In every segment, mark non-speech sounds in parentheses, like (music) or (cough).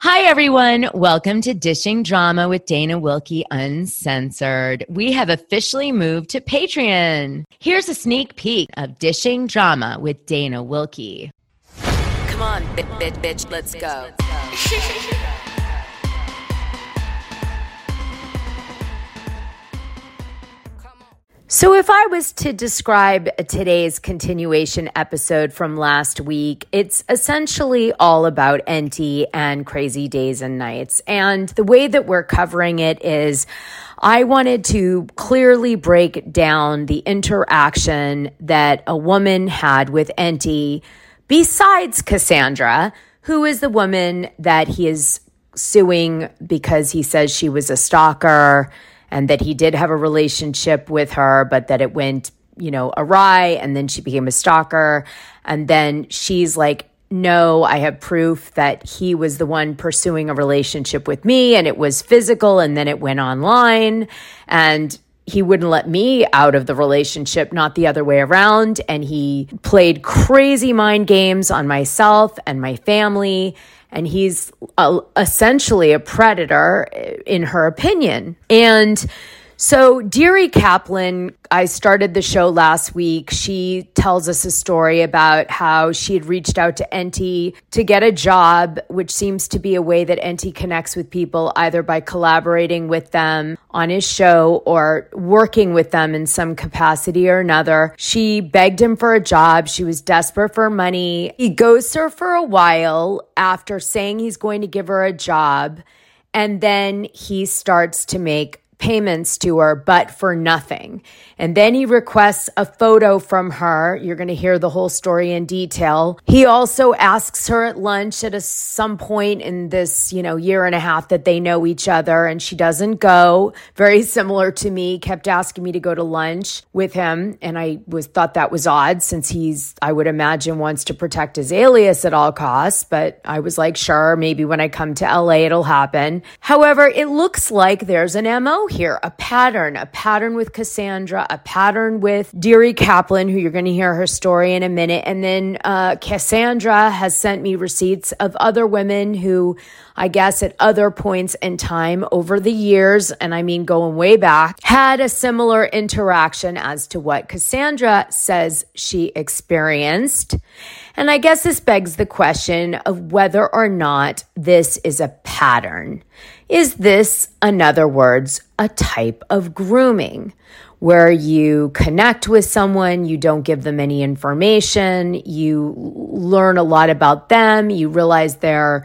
Hi, everyone. Welcome to Dishing Drama with Dana Wilkey Uncensored. We have officially moved to Patreon. Here's a sneak peek of Dishing Drama with Dana Wilkey. Come on, bitch, bitch, bitch, let's go. (laughs) So, if I was to describe today's continuation episode from last week, it's essentially all about Enty and crazy days and nights. And the way that we're covering it is I wanted to clearly break down the interaction that a woman had with Enty besides Cassandra, who is the woman that he is suing because he says she was a stalker and that he did have a relationship with her, but that it went, you know, awry and then she became a stalker. And then she's like, no, I have proof that he was the one pursuing a relationship with me and it was physical and then it went online and he wouldn't let me out of the relationship, not the other way around. And he played crazy mind games on myself and my family and he's a, essentially a predator in her opinion. And so, Dearie Kaplan, I started the show last week. She tells us a story about how she had reached out to Enty to get a job, which seems to be a way that Enty connects with people either by collaborating with them on his show or working with them in some capacity or another. She begged him for a job. She was desperate for money. He goes to her for a while after saying he's going to give her a job. And then he starts to make payments to her, but for nothing. And then he requests a photo from her. You're going to hear the whole story in detail. He also asks her at lunch at a, some point in this, you know, year and a half that they know each other and she doesn't go. Very similar to me, kept asking me to go to lunch with him. And I was thought that was odd since he's, I would imagine wants to protect his alias at all costs. But I was like, sure, maybe when I come to LA, it'll happen. However, it looks like there's an MO here, a pattern, a pattern with Cassandra, a pattern with Dearie Kaplan, who you're going to hear her story in a minute. And then uh, Cassandra has sent me receipts of other women who, I guess, at other points in time over the years, and I mean going way back, had a similar interaction as to what Cassandra says she experienced. And I guess this begs the question of whether or not this is a pattern. Is this, in other words, a type of grooming where you connect with someone, you don't give them any information, you learn a lot about them, you realize their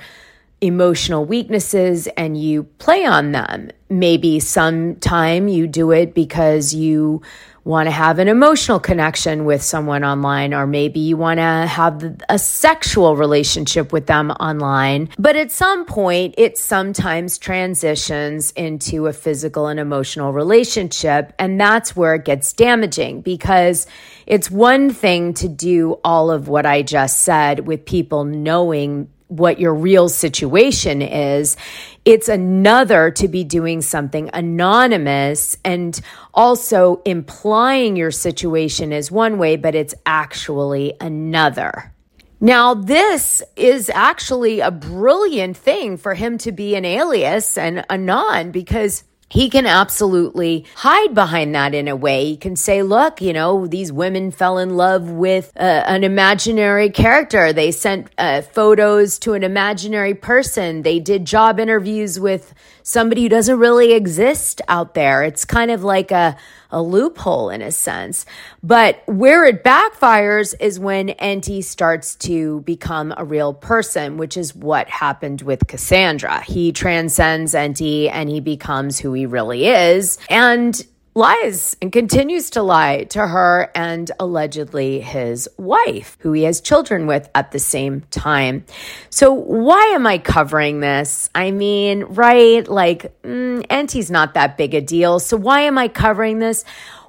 emotional weaknesses and you play on them. Maybe sometime you do it because you want to have an emotional connection with someone online, or maybe you want to have a sexual relationship with them online. But at some point, it sometimes transitions into a physical and emotional relationship. And that's where it gets damaging because it's one thing to do all of what I just said with people knowing what your real situation is. It's another to be doing something anonymous and also implying your situation is one way, but it's actually another. Now, this is actually a brilliant thing for him to be an alias and anon because he can absolutely hide behind that in a way. He can say, look, you know, these women fell in love with uh, an imaginary character. They sent uh, photos to an imaginary person. They did job interviews with somebody who doesn't really exist out there. It's kind of like a, a loophole in a sense. But where it backfires is when Enty starts to become a real person, which is what happened with Cassandra. He transcends Enty and he becomes who he really is. And lies and continues to lie to her and allegedly his wife, who he has children with at the same time. So, why am I covering this? I mean, right? Like, mm, Enty's not that big a deal. So, why am I covering this?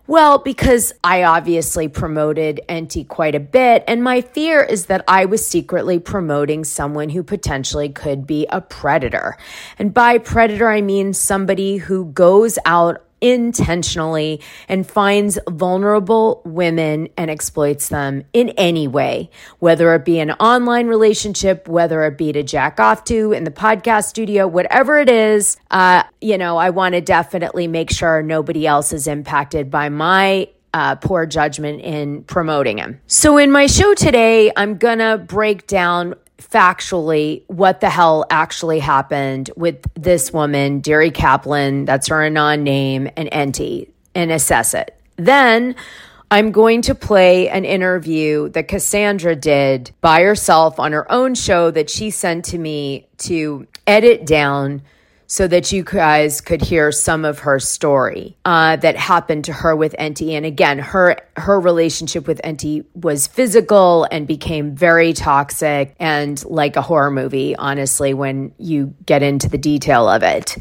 Well, because I obviously promoted Enty quite a bit, and my fear is that I was secretly promoting someone who potentially could be a predator. And by predator, I mean somebody who goes out intentionally and finds vulnerable women and exploits them in any way, whether it be an online relationship, whether it be to jack off to in the podcast studio, whatever it is. Uh, you know, I want to definitely make sure nobody else is impacted by my uh, poor judgment in promoting him. So, in my show today, I'm to break down factually what the hell actually happened with this woman, Dearie Kaplan, that's her anon name, and Enty, and assess it. Then I'm going to play an interview that Cassandra did by herself on her own show that she sent to me to edit down so that you guys could hear some of her story uh, that happened to her with Enty. And again, her her relationship with Enty was physical and became very toxic and like a horror movie. Honestly, when you get into the detail of it.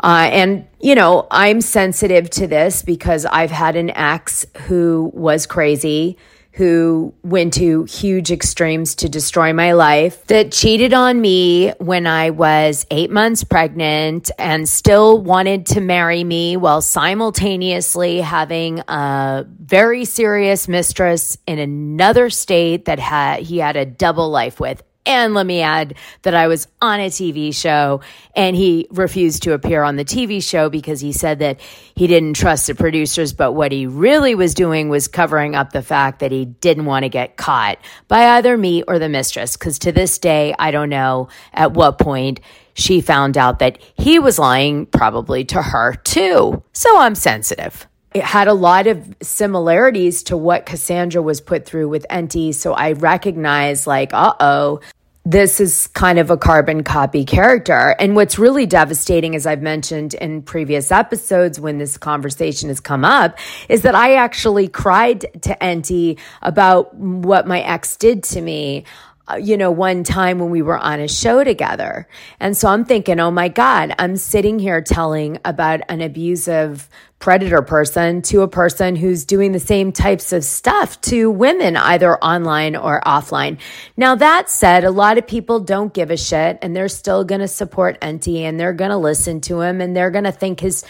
Uh, and, you know, I'm sensitive to this because I've had an ex who was crazy who went to huge extremes to destroy my life, that cheated on me when I was eight months pregnant and still wanted to marry me while simultaneously having a very serious mistress in another state that had, he had a double life with. And let me add that I was on a TV show and he refused to appear on the TV show because he said that he didn't trust the producers. But what he really was doing was covering up the fact that he didn't want to get caught by either me or the mistress. Because to this day, I don't know at what point she found out that he was lying, probably to her too. So I'm sensitive it had a lot of similarities to what Cassandra was put through with Enty. So I recognize, like, uh oh, this is kind of a carbon copy character. And what's really devastating, as I've mentioned in previous episodes when this conversation has come up, is that I actually cried to Enty about what my ex did to me Uh, you know, one time when we were on a show together. And so I'm thinking, oh my God, I'm sitting here telling about an abusive predator person to a person who's doing the same types of stuff to women, either online or offline. Now, that said, a lot of people don't give a shit and they're still going to support Enty and they're going to listen to him and they're going to think his,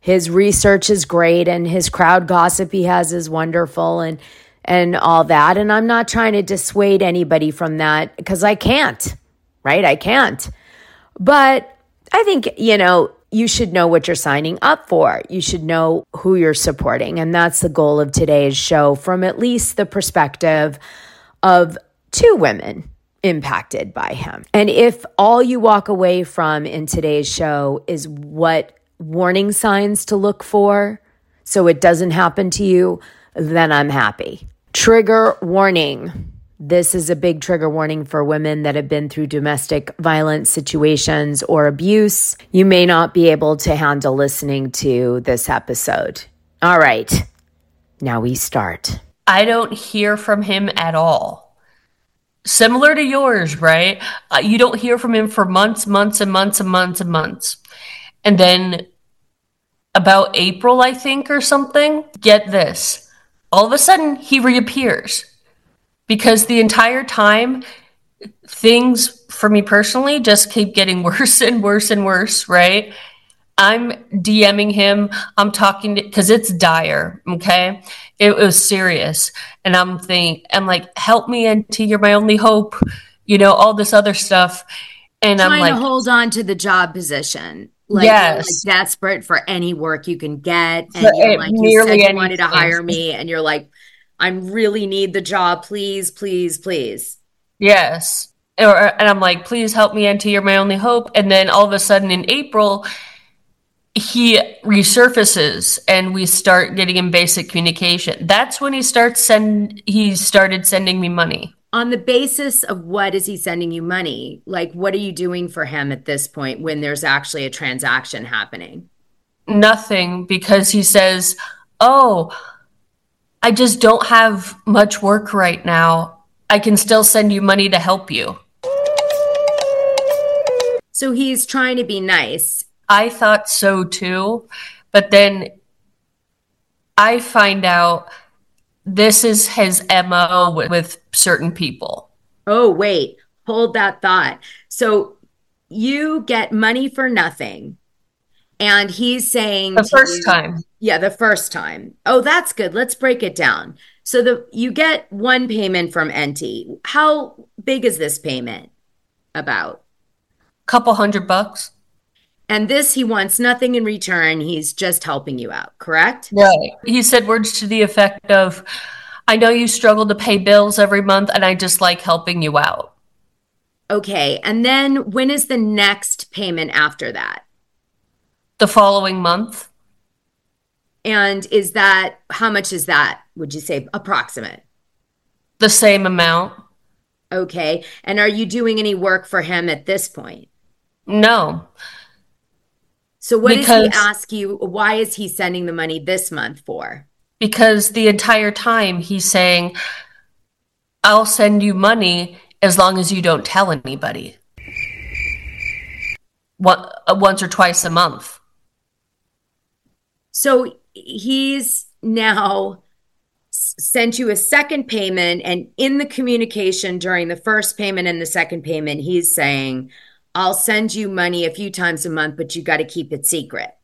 his research is great and his crowd gossip he has is wonderful. And, and all that. And I'm not trying to dissuade anybody from that because I can't, right? I can't. But I think, you know, you should know what you're signing up for. You should know who you're supporting. And that's the goal of today's show from at least the perspective of two women impacted by him. And if all you walk away from in today's show is what warning signs to look for so it doesn't happen to you, then I'm happy. Trigger warning. This is a big trigger warning for women that have been through domestic violence situations or abuse. You may not be able to handle listening to this episode. All right, now we start. I don't hear from him at all. Similar to yours, right? Uh, you don't hear from him for months, months, and months, and months, and months. And then about April, I think, or something, get this all of a sudden he reappears. Because the entire time things for me personally just keep getting (laughs) worse and worse and worse right? I'm dming him. I'm talking because it's dire okay? It was serious. And i'm thinking, i'm like help me Enty you're my only hope. You know all this other stuff. And i'm like to hold on to the job position like, yes. like desperate for any work you can get. And you're like, you said you wanted to hire me, and you're like, I really need the job. Please, please, please. Yes. Or, and I'm like, please help me, Enty. You're my only hope. And then all of a sudden in April, he resurfaces and we start getting in basic communication. That's when he starts send he started sending me money. On the basis of what is he sending you money? Like, what are you doing for him at this point when there's actually a transaction happening? Nothing because he says, "Oh, I just don't have much work right now. I can still send you money to help you." So he's trying to be nice. I thought so too, but then I find out this is his MO with, with certain people. Oh, wait, hold that thought. So you get money for nothing And he's saying the first you, time. Yeah, the first time. Oh, that's good. Let's break it down. So the you get one payment from Enty. How big is this payment? About couple hundred bucks. And this he wants nothing in return. He's just helping you out, correct? Right. He said words to the effect of I know you struggle to pay bills every month and I just like helping you out. Okay. And then when is the next payment after that? The following month. And is that how much is that? Would you say approximate? The same amount. Okay. And are you doing any work for him at this point? No. So what because, does he ask you? Why is he sending the money this month for? Because the entire time he's saying, I'll send you money as long as you don't tell anybody. What, uh, once or twice a month. So he's now sent you a second payment and in the communication during the first payment and the second payment he's saying i'll send you money a few times a month but you got to keep it secret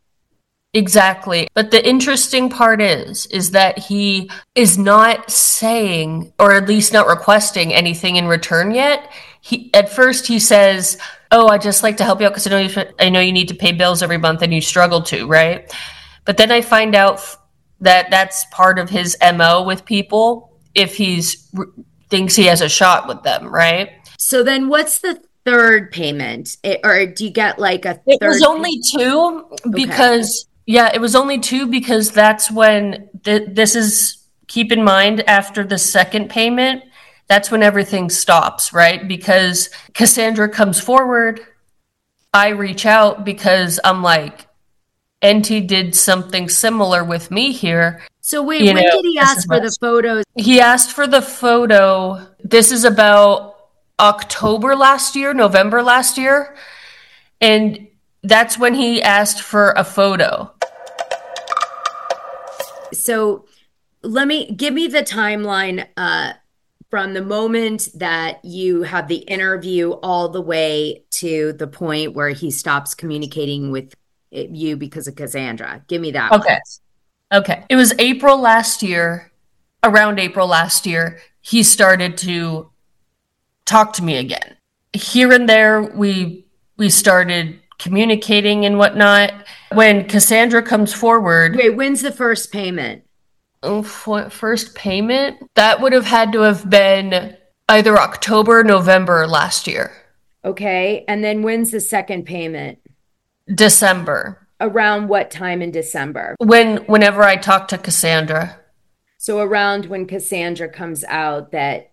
Exactly. But the interesting part is is that he is not saying or at least not requesting anything in return yet. He at first he says, "Oh, I just like to help you out because I know you I know you need to pay bills every month and you struggle to, right?" But then I find out that that's part of his MO with people if he's thinks he has a shot with them, right? So then what's the third payment? It, or do you get like a It was only two because okay. yeah, it was only two because that's when th- this is keep in mind after the second payment, that's when everything stops, right? Because Cassandra comes forward, I reach out because I'm like Enty did something similar with me here. So wait, you when know, did he ask for the photos? He asked for the photo. This is about October last year, November last year. And that's when he asked for a photo. So let me give me the timeline uh, from the moment that you have the interview all the way to the point where he stops communicating with you because of Cassandra. Give me that. Okay. One. Okay. It was April last year, around April last year, he started to talk to me again. Here and there, we we started communicating and whatnot. When Cassandra comes forward, wait, when's the first payment? First payment that would have had to have been either October, November last year. Okay, and then when's the second payment? December. Around what time in December? When whenever I talk to Cassandra. So around when Cassandra comes out that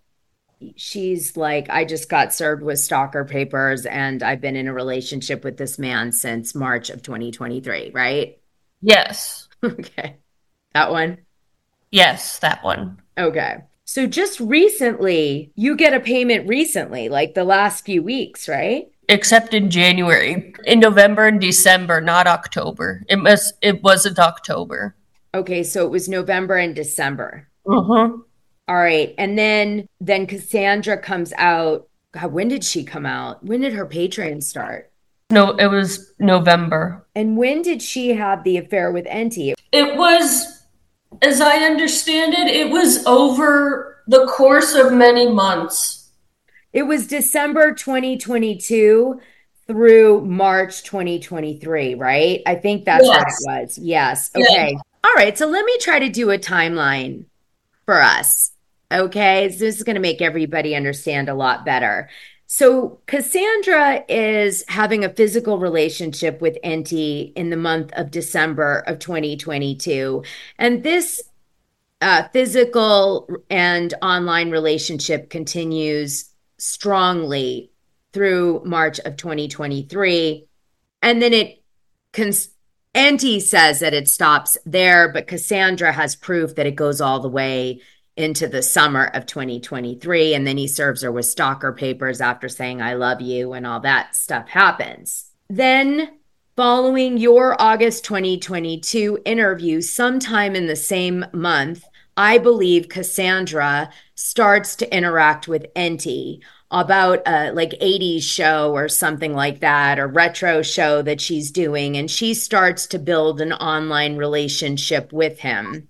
she's like I just got served with stalker papers and I've been in a relationship with this man since March of 2023, right? Yes. (laughs) okay. That one? Yes, that one. Okay. So just recently, you get a payment recently, like the last few weeks, right? except in January. In November and December, not October. It must it wasn't October. Okay, so it was November and December. Uh-huh. All right. And then then Cassandra comes out. God, when did she come out? When did her Patreon start? No, it was November. And when did she have the affair with Enty? It was as I understand it, it was over the course of many months. It was December 2022 through March 2023, right? I think that's yes. what it was. Yes. Okay. Yeah. All right. So let me try to do a timeline for us. Okay. So this is going to make everybody understand a lot better. So Cassandra is having a physical relationship with Enty in the month of December of 2022. And this uh, physical and online relationship continues strongly through March of 2023. And then it, cons- says that it stops there, but Cassandra has proof that it goes all the way into the summer of 2023. And then he serves her with stalker papers after saying, I love you, and all that stuff happens. Then, following your August 2022 interview, sometime in the same month, I believe Cassandra starts to interact with Enty about a like 80s show or something like that or retro show that she's doing and she starts to build an online relationship with him.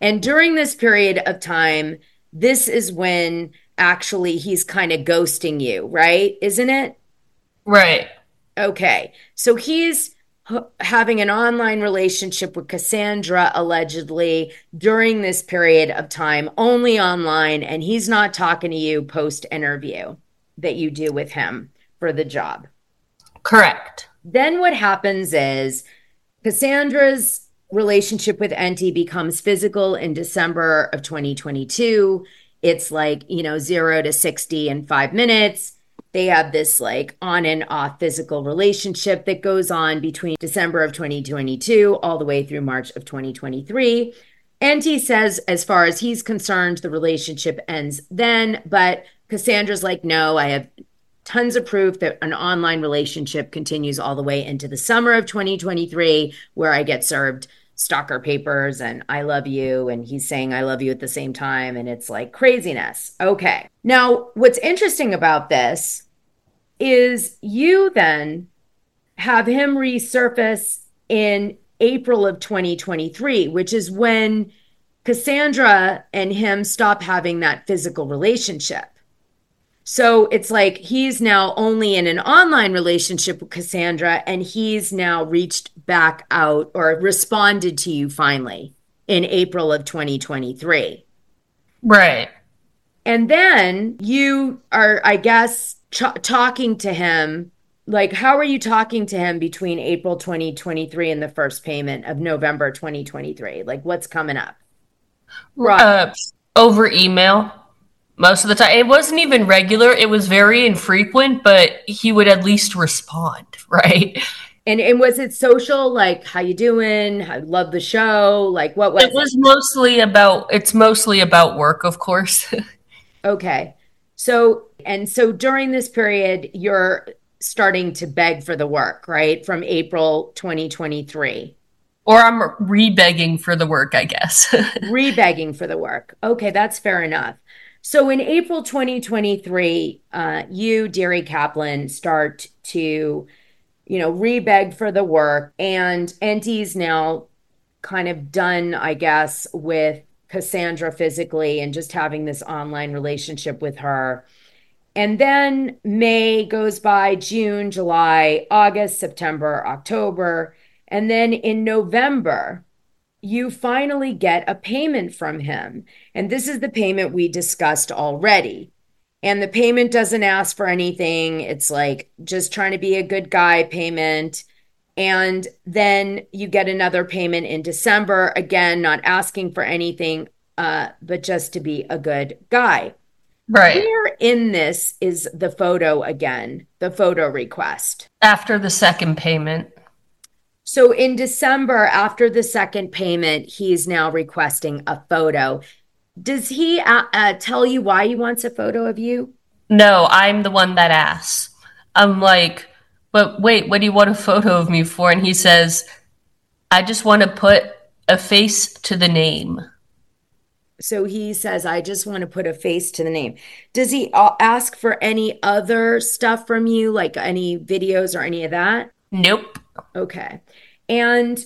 And during this period of time, this is when actually he's kind of ghosting you, right? Isn't it? Right. Okay. So he's h- having an online relationship with Cassandra allegedly during this period of time, only online, and he's not talking to you post interview that you do with him for the job. Correct. Then what happens is Cassandra's relationship with Enty becomes physical in December of 2022. It's like, you know, zero to 60 in five minutes. They have this like on and off physical relationship that goes on between December of 2022 all the way through March of 2023. Enty says, as far as he's concerned, the relationship ends then. But Cassandra's like, no, I have tons of proof that an online relationship continues all the way into the summer of 2023, where I get served stalker papers and I love you. And he's saying I love you at the same time. And it's like craziness. Okay. Now, what's interesting about this is you then have him resurface in April of 2023, which is when Cassandra and him stop having that physical relationship. So it's like he's now only in an online relationship with Cassandra, and he's now reached back out or responded to you finally in April of 2023. Right. And then you are, I guess, ch- talking to him. Like, how are you talking to him between April 2023 and the first payment of November 2023? Like, what's coming up? Right. Uh, over email most of the time. It wasn't even regular. It was very infrequent, but he would at least respond, (laughs) right? And and was it social? Like, how you doing? I love the show. Like, what was it? Was it? mostly about. It's mostly about work, of course. (laughs) okay, so and so during this period, you're starting to beg for the work, right? From April 2023. Or I'm re-begging for the work, I guess. (laughs) re-begging for the work. Okay, that's fair enough. So in April 2023, uh, you, Dearie Kaplan, start to, you know, rebeg for the work, and Enty's now kind of done, I guess, with Cassandra physically and just having this online relationship with her. And then May goes by, June, July, August, September, October. And then in November, you finally get a payment from him. And this is the payment we discussed already. And the payment doesn't ask for anything. It's like just trying to be a good guy payment. And then you get another payment in December, again, not asking for anything, uh, but just to be a good guy. Right. Where in this is the photo again, the photo request? After the second payment. So in December, after the second payment, he's now requesting a photo. Does he uh, uh, tell you why he wants a photo of you? No, I'm the one that asks. I'm like, but wait, what do you want a photo of me for? And he says, I just want to put a face to the name. So he says, I just want to put a face to the name. Does he uh, ask for any other stuff from you, like any videos or any of that? Nope. Okay. And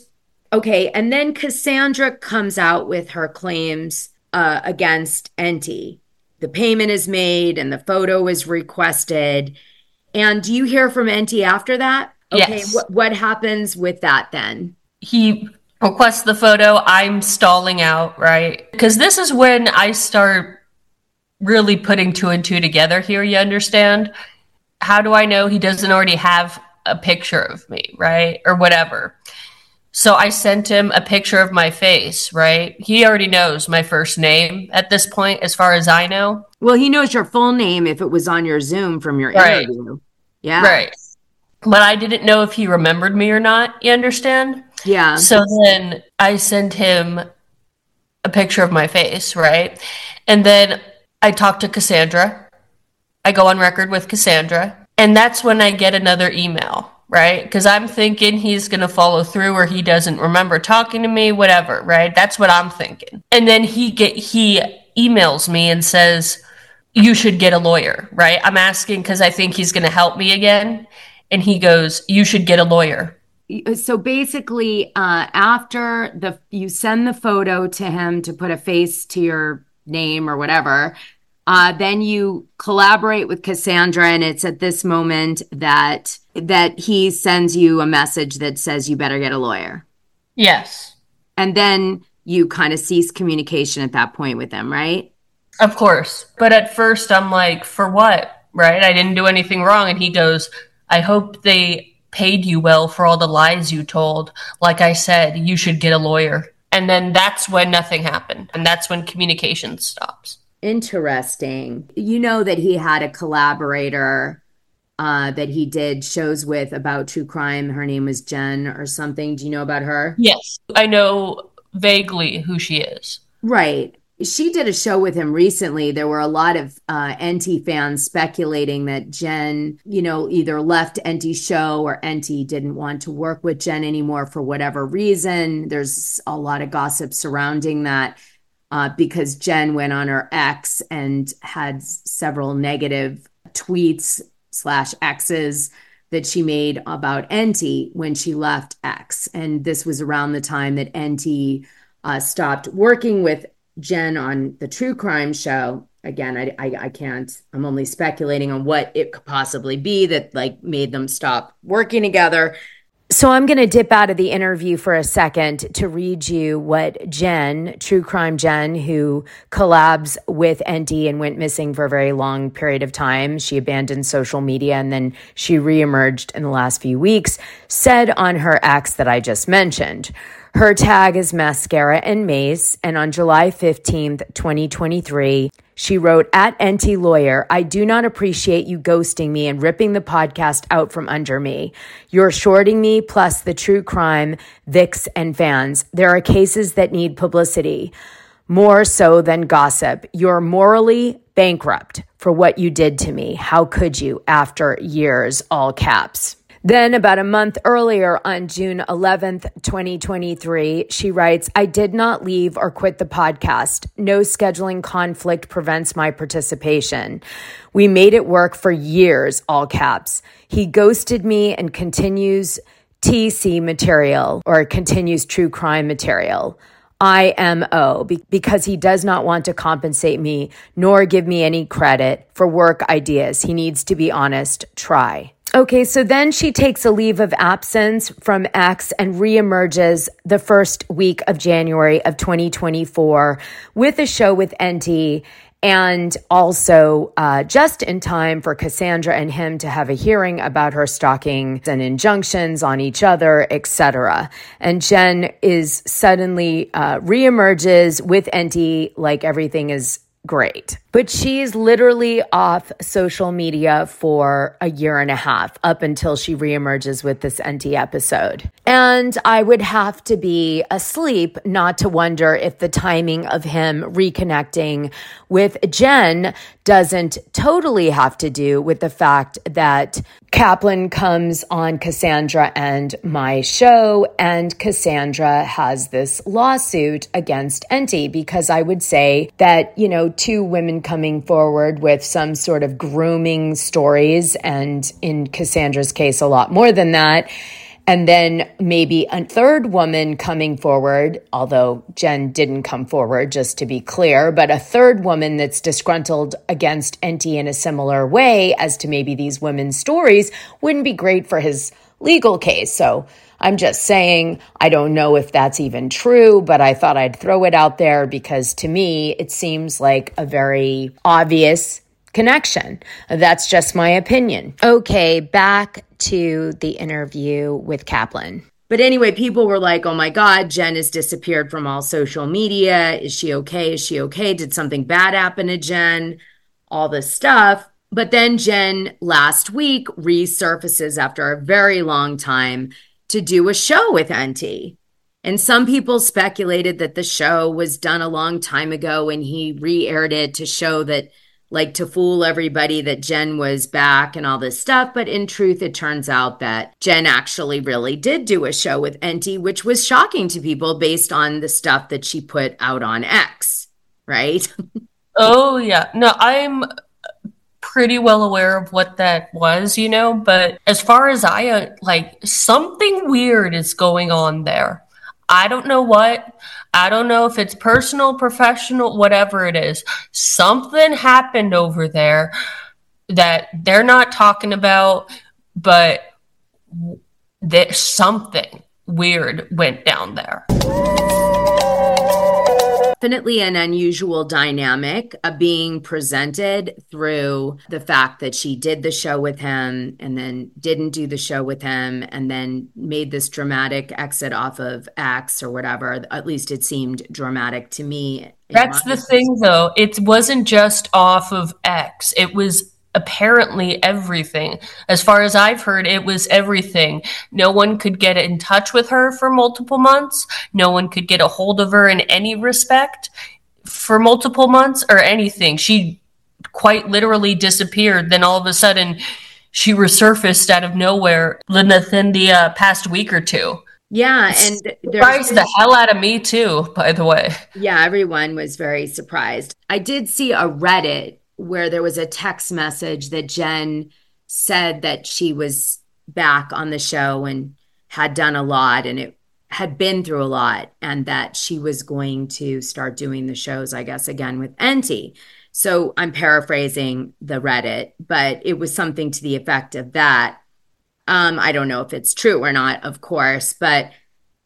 okay, and then Cassandra comes out with her claims uh, against Enty. The payment is made and the photo is requested. And do you hear from Enty after that? Okay, yes. Wh- what happens with that then? He requests the photo. I'm stalling out, right? Because this is when I start really putting two and two together here. You understand? How do I know he doesn't already have a picture of me, right? Or whatever. So I sent him a picture of my face, right? He already knows my first name at this point, as far as I know. Well, he knows your full name if it was on your Zoom from your right. interview. Yeah. Right. But I didn't know if he remembered me or not. You understand? Yeah. So then I sent him a picture of my face, right? And then I talked to Cassandra. I go on record with Cassandra. And that's when I get another email, right? Because I'm thinking he's going to follow through or he doesn't remember talking to me, whatever, right? That's what I'm thinking. And then he get he emails me and says, you should get a lawyer, right? I'm asking because I think he's going to help me again. And he goes, you should get a lawyer. So basically, uh, after the you send the photo to him to put a face to your name or whatever, uh, then you collaborate with Cassandra, and it's at this moment that that he sends you a message that says you better get a lawyer. Yes. And then you kind of cease communication at that point with them, right? Of course. But at first, I'm like, for what? Right? I didn't do anything wrong. And he goes, I hope they paid you well for all the lies you told. Like I said, you should get a lawyer. And then that's when nothing happened. And that's when communication stops. Interesting. You know that he had a collaborator uh, that he did shows with about true crime. Her name was Jen or something. Do you know about her? Yes. I know vaguely who she is. Right. She did a show with him recently. There were a lot of uh, Enty fans speculating that Jen, you know, either left Enty show or Enty didn't want to work with Jen anymore for whatever reason. There's a lot of gossip surrounding that uh, because Jen went on her ex and had several negative tweets slash X's that she made about Enty when she left X. And this was around the time that Enty uh, stopped working with Jen on the true crime show. Again, I, I, I can't, I'm only speculating on what it could possibly be that like made them stop working together. So I'm going to dip out of the interview for a second to read you what Jen, True Crime Jen, who collabs with Enty and went missing for a very long period of time. She abandoned social media and then she reemerged in the last few weeks, said on her ex that I just mentioned. Her tag is mascara and mace. And on July 15th, 2023, she wrote, At Enty Lawyer, I do not appreciate you ghosting me and ripping the podcast out from under me. You're shorting me plus the true crime, VIX, and fans. There are cases that need publicity more so than gossip. You're morally bankrupt for what you did to me. How could you after years, all caps? Then, about a month earlier, on June 11th, 2023, she writes, I did not leave or quit the podcast. No scheduling conflict prevents my participation. We made it work for years, all caps. He ghosted me and continues TC material or continues true crime material. IMO because he does not want to compensate me nor give me any credit for work ideas. He needs to be honest. Try. Okay, so then she takes a leave of absence from X and reemerges the first week of January of 2024 with a show with Enty and also uh, just in time for Cassandra and him to have a hearing about her stalking and injunctions on each other, etc. And Jen is suddenly uh, reemerges with Enty like everything is great. But she's literally off social media for a year and a half up until she reemerges with this Enty episode. And I would have to be asleep not to wonder if the timing of him reconnecting with Jen doesn't totally have to do with the fact that Kaplan comes on Cassandra and my show, and Cassandra has this lawsuit against Enty because I would say that, you know, two women coming forward with some sort of grooming stories, and in Cassandra's case, a lot more than that. And then maybe a third woman coming forward, although Jen didn't come forward, just to be clear, but a third woman that's disgruntled against Enty in a similar way as to maybe these women's stories wouldn't be great for his legal case. So I'm just saying, I don't know if that's even true, but I thought I'd throw it out there because to me, it seems like a very obvious connection. That's just my opinion. Okay, back to the interview with Kaplan. But anyway, people were like, oh my God, Jen has disappeared from all social media. Is she okay? Is she okay? Did something bad happen to Jen? All this stuff. But then Jen last week resurfaces after a very long time to do a show with Enty. And some people speculated that the show was done a long time ago and he re aired it to show that, like, to fool everybody that Jen was back and all this stuff. But in truth, it turns out that Jen actually really did do a show with Enty, which was shocking to people based on the stuff that she put out on X, right? (laughs) Oh yeah. No, I'm pretty well aware of what that was, you know, but as far as I uh, like something weird is going on there. I don't know what. I don't know if it's personal, professional, whatever it is. Something happened over there that they're not talking about, but that something weird went down there definitely an unusual dynamic of being presented through the fact that she did the show with him and then didn't do the show with him and then made this dramatic exit off of X or whatever. At least it seemed dramatic to me. That's the thing, though. It wasn't just off of X, it was apparently everything. As far as I've heard, it was everything. No one could get in touch with her for multiple months. No one could get a hold of her in any respect for multiple months or anything. She quite literally disappeared. Then all of a sudden, she resurfaced out of nowhere within the uh, past week or two. Yeah, and surprised the hell out of me too. By the way, yeah, everyone was very surprised. I did see a Reddit where there was a text message that Jen said that she was back on the show and had done a lot and it had been through a lot and that she was going to start doing the shows, I guess, again with Enty. So I'm paraphrasing the Reddit, but it was something to the effect of that. Um, I don't know if it's true or not, of course, but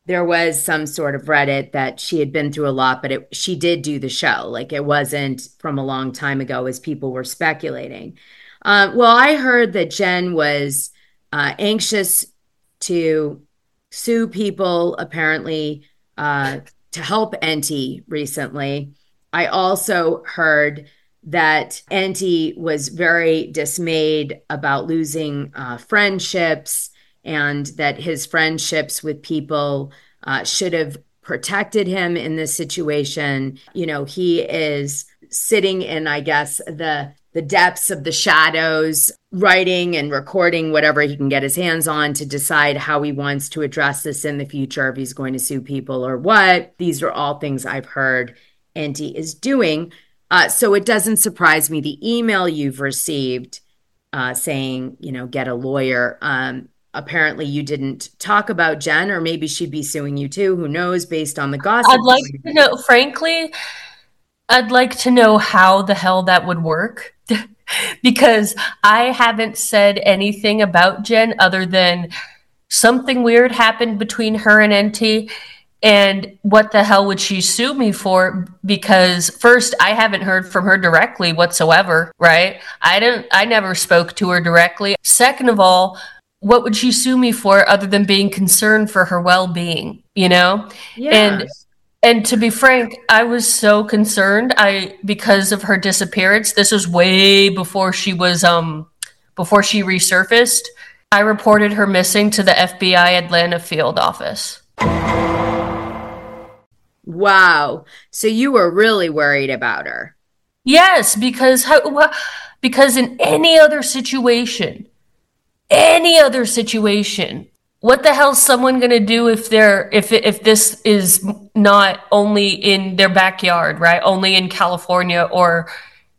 there was some sort of Reddit that she had been through a lot, but it, she did do the show. Like it wasn't from a long time ago, as people were speculating. Uh, well, I heard that Jen was uh, anxious to sue people, apparently, uh, to help Enty recently. I also heard that Enty was very dismayed about losing uh, friendships and that his friendships with people uh, should have protected him in this situation. You know, he is sitting in, I guess, the the depths of the shadows, writing and recording whatever he can get his hands on to decide how he wants to address this in the future, if he's going to sue people or what. These are all things I've heard Enty is doing. Uh, so it doesn't surprise me the email you've received uh, saying, you know, get a lawyer. Um, apparently you didn't talk about Jen, or maybe she'd be suing you too. Who knows? Based on the gossip. I'd like to know, frankly, I'd like to know how the hell that would work. (laughs) because I haven't said anything about Jen other than something weird happened between her and Enty. And what the hell would she sue me for? Because first, I haven't heard from her directly whatsoever, right? I didn't, I never spoke to her directly. Second of all, what would she sue me for other than being concerned for her well-being you know? Yeah. and and to be frank i was so concerned i because of her disappearance. This was way before she was um before she resurfaced. I reported her missing to the fbi atlanta field office. Wow. So you were really worried about her. Yes because how because in any other situation any other situation. What the hell's someone going to do if they're if if this is not only in their backyard right? Only in california or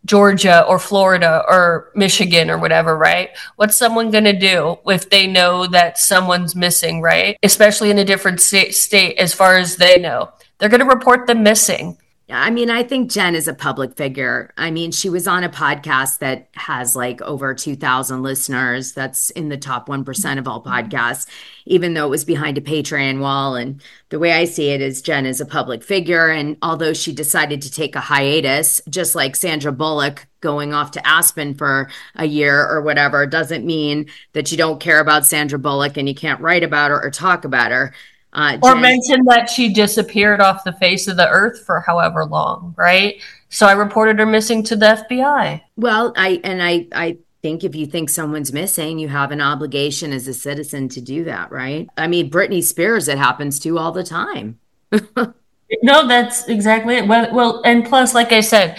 georgia or florida or michigan or whatever right? What's someone going to do if they know that someone's missing right? Especially in a different state, state as far as they know. They're going to report them missing I mean, I think Jen is a public figure. I mean, she was on a podcast that has like over 2,000 listeners. That's in the top 1% of all podcasts, even though it was behind a Patreon wall. And the way I see it is Jen is a public figure. And although she decided to take a hiatus, just like Sandra Bullock going off to Aspen for a year or whatever, doesn't mean that you don't care about Sandra Bullock and you can't write about her or talk about her. Uh, or mention that she disappeared off the face of the earth for however long, right? So I reported her missing to the FBI. Well, I and I I think if you think someone's missing, you have an obligation as a citizen to do that, right? I mean, Britney Spears, it happens to all the time. (laughs) no, that's exactly it. Well, well, and plus, like I said,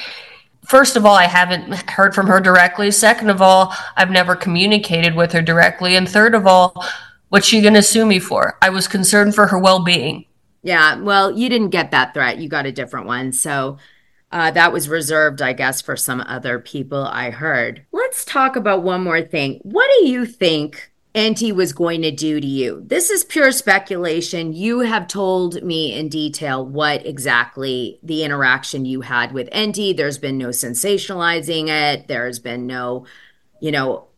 first of all, I haven't heard from her directly. Second of all, I've never communicated with her directly. And third of all, What's she going to sue me for? I was concerned for her well being. Yeah. Well, you didn't get that threat. You got a different one. So Uh, that was reserved, I guess, for some other people I heard. Let's talk about one more thing. What do you think Enty was going to do to you? This is pure speculation. You have told me in detail what exactly the interaction you had with Enty. There's been no sensationalizing it. There's been no, you know,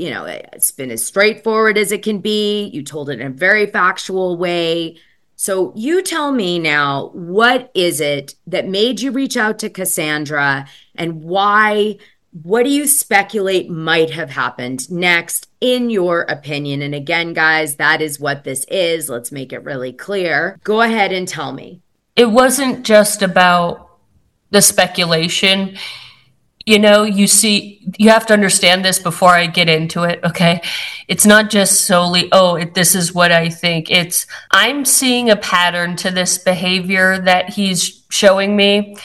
you know, it's been as straightforward as it can be. You told it in a very factual way. So you tell me now, what is it that made you reach out to Cassandra and why? What do you speculate might have happened next, in your opinion? And again, guys, that is what this is. Let's make it really clear. Go ahead and tell me. It wasn't just about the speculation you know you see you have to understand this before i get into it okay? It's not just solely oh it, this is what i think. It's i'm seeing a pattern to this behavior that he's showing me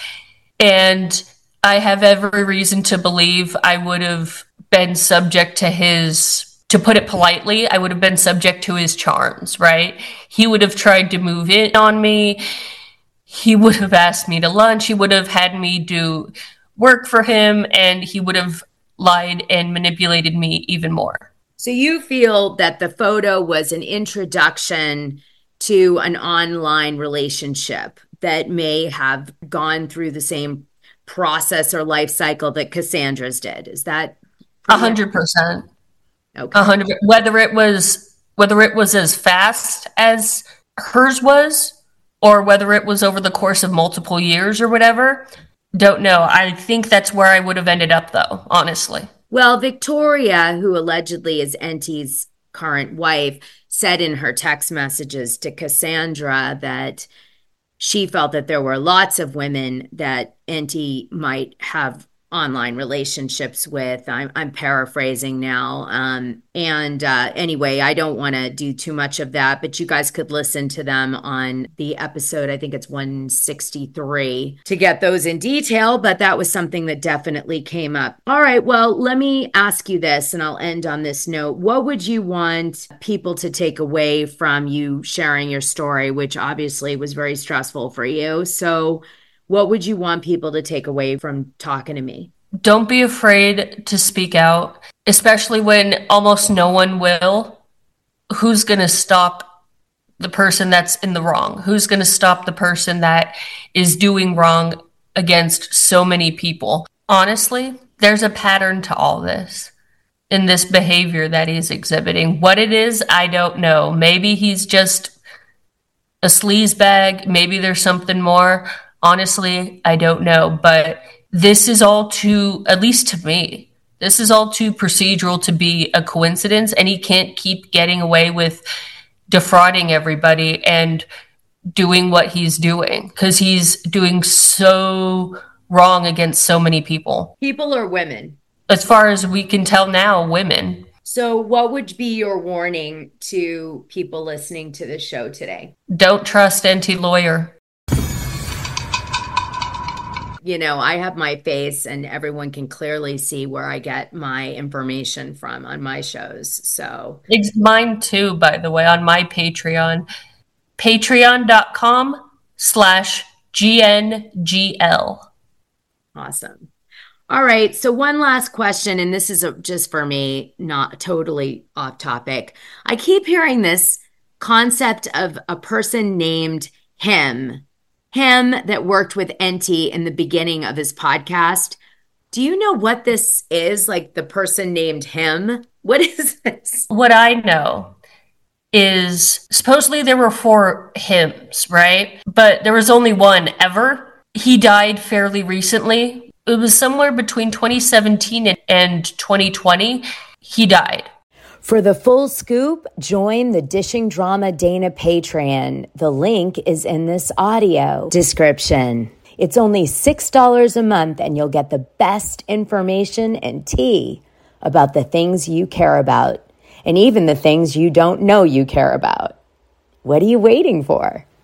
and i have every reason to believe i would have been subject to his to put it politely i would have been subject to his charms right? He would have tried to move in on me. He would have asked me to lunch. He would have had me do work for him and he would have lied and manipulated me even more. So you feel that the photo was an introduction to an online relationship that may have gone through the same process or life cycle that Cassandra's did. Is that a hundred percent? Okay. A hundred. Whether it was whether it was as fast as hers was, or whether it was over the course of multiple years or whatever, don't know. I think that's where I would have ended up, though, honestly. Well, Victoria, who allegedly is Enty's current wife, said in her text messages to Cassandra that she felt that there were lots of women that Enty might have online relationships with. I'm, I'm paraphrasing now. Um, and uh, anyway, I don't want to do too much of that, but you guys could listen to them on the episode. I think it's 163 to get those in detail, but that was something that definitely came up. All right. Well, let me ask you this, and I'll end on this note. What would you want people to take away from you sharing your story, which obviously was very stressful for you? So, what would you want people to take away from talking to me? Don't be afraid to speak out, especially when almost no one will. Who's going to stop the person that's in the wrong? Who's going to stop the person that is doing wrong against so many people? Honestly, there's a pattern to all this in this behavior that he's exhibiting. What it is, I don't know. Maybe he's just a sleaze bag. Maybe there's something more. Honestly, I don't know, but this is all too, at least to me, this is all too procedural to be a coincidence. And he can't keep getting away with defrauding everybody and doing what he's doing because he's doing so wrong against so many people. People or women? As far as we can tell now, women. So, what would be your warning to people listening to the show today? Don't trust Enty lawyer you know, I have my face and everyone can clearly see where I get my information from on my shows. So it's mine too, by the way, on my Patreon. Patreon.com slash GNGL. Awesome. All right. So, one last question, and this is a, just for me, not totally off topic. I keep hearing this concept of a person named him him that worked with Enty in the beginning of his podcast. Do you know what this is? Like the person named him? What is this? What I know is supposedly there were four hymns, right? But there was only one ever. He died fairly recently. It was somewhere between 2017 and 2020. He died. For the full scoop, join the Dishing Drama Dana Patreon. The link is in this audio description. It's only $6 a month, and you'll get the best information and tea about the things you care about, and even the things you don't know you care about. What are you waiting for?